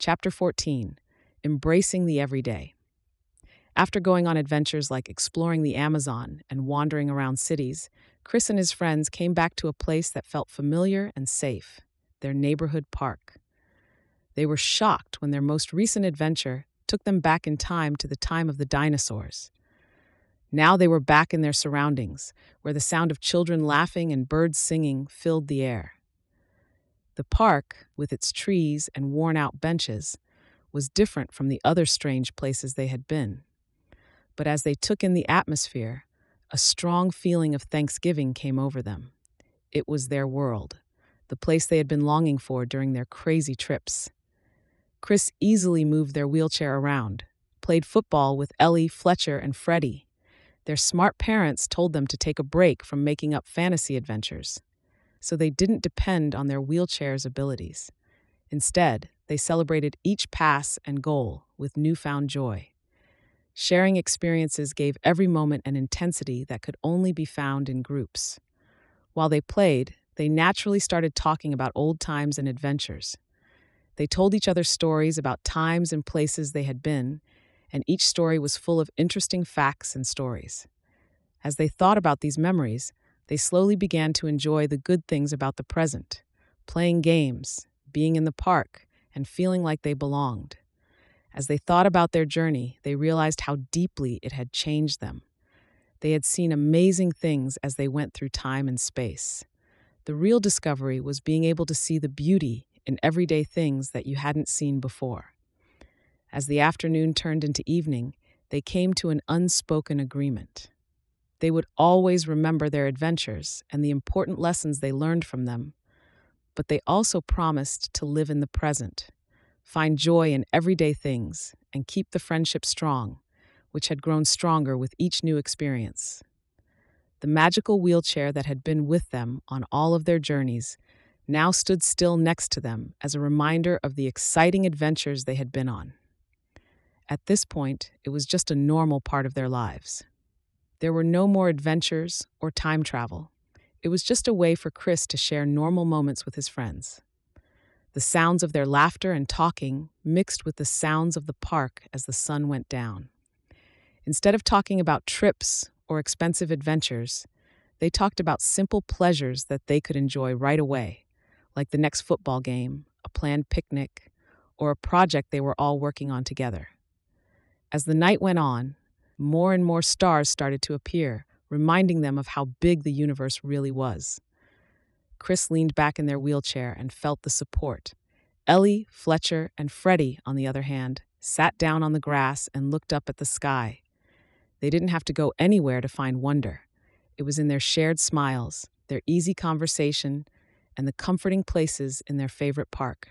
Chapter 14 Embracing the Everyday. After going on adventures like exploring the Amazon and wandering around cities, Chris and his friends came back to a place that felt familiar and safe their neighborhood park. They were shocked when their most recent adventure took them back in time to the time of the dinosaurs. Now they were back in their surroundings, where the sound of children laughing and birds singing filled the air. The park, with its trees and worn out benches, was different from the other strange places they had been. But as they took in the atmosphere, a strong feeling of thanksgiving came over them. It was their world, the place they had been longing for during their crazy trips. Chris easily moved their wheelchair around, played football with Ellie, Fletcher, and Freddie. Their smart parents told them to take a break from making up fantasy adventures, so they didn't depend on their wheelchair's abilities. Instead, they celebrated each pass and goal with newfound joy. Sharing experiences gave every moment an intensity that could only be found in groups. While they played, they naturally started talking about old times and adventures. They told each other stories about times and places they had been, and each story was full of interesting facts and stories. As they thought about these memories, they slowly began to enjoy the good things about the present playing games, being in the park, and feeling like they belonged. As they thought about their journey, they realized how deeply it had changed them. They had seen amazing things as they went through time and space. The real discovery was being able to see the beauty in everyday things that you hadn't seen before. As the afternoon turned into evening, they came to an unspoken agreement. They would always remember their adventures and the important lessons they learned from them, but they also promised to live in the present, find joy in everyday things, and keep the friendship strong, which had grown stronger with each new experience. The magical wheelchair that had been with them on all of their journeys now stood still next to them as a reminder of the exciting adventures they had been on. At this point, it was just a normal part of their lives. There were no more adventures or time travel. It was just a way for Chris to share normal moments with his friends. The sounds of their laughter and talking mixed with the sounds of the park as the sun went down. Instead of talking about trips or expensive adventures, they talked about simple pleasures that they could enjoy right away, like the next football game, a planned picnic, or a project they were all working on together. As the night went on, more and more stars started to appear, reminding them of how big the universe really was. Chris leaned back in their wheelchair and felt the support. Ellie, Fletcher, and Freddie, on the other hand, sat down on the grass and looked up at the sky. They didn't have to go anywhere to find wonder. It was in their shared smiles, their easy conversation, and the comforting places in their favorite park.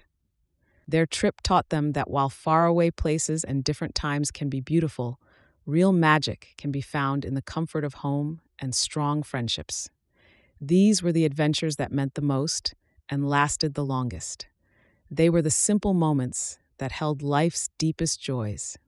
Their trip taught them that while faraway places and different times can be beautiful, real magic can be found in the comfort of home and strong friendships. These were the adventures that meant the most and lasted the longest. They were the simple moments that held life's deepest joys.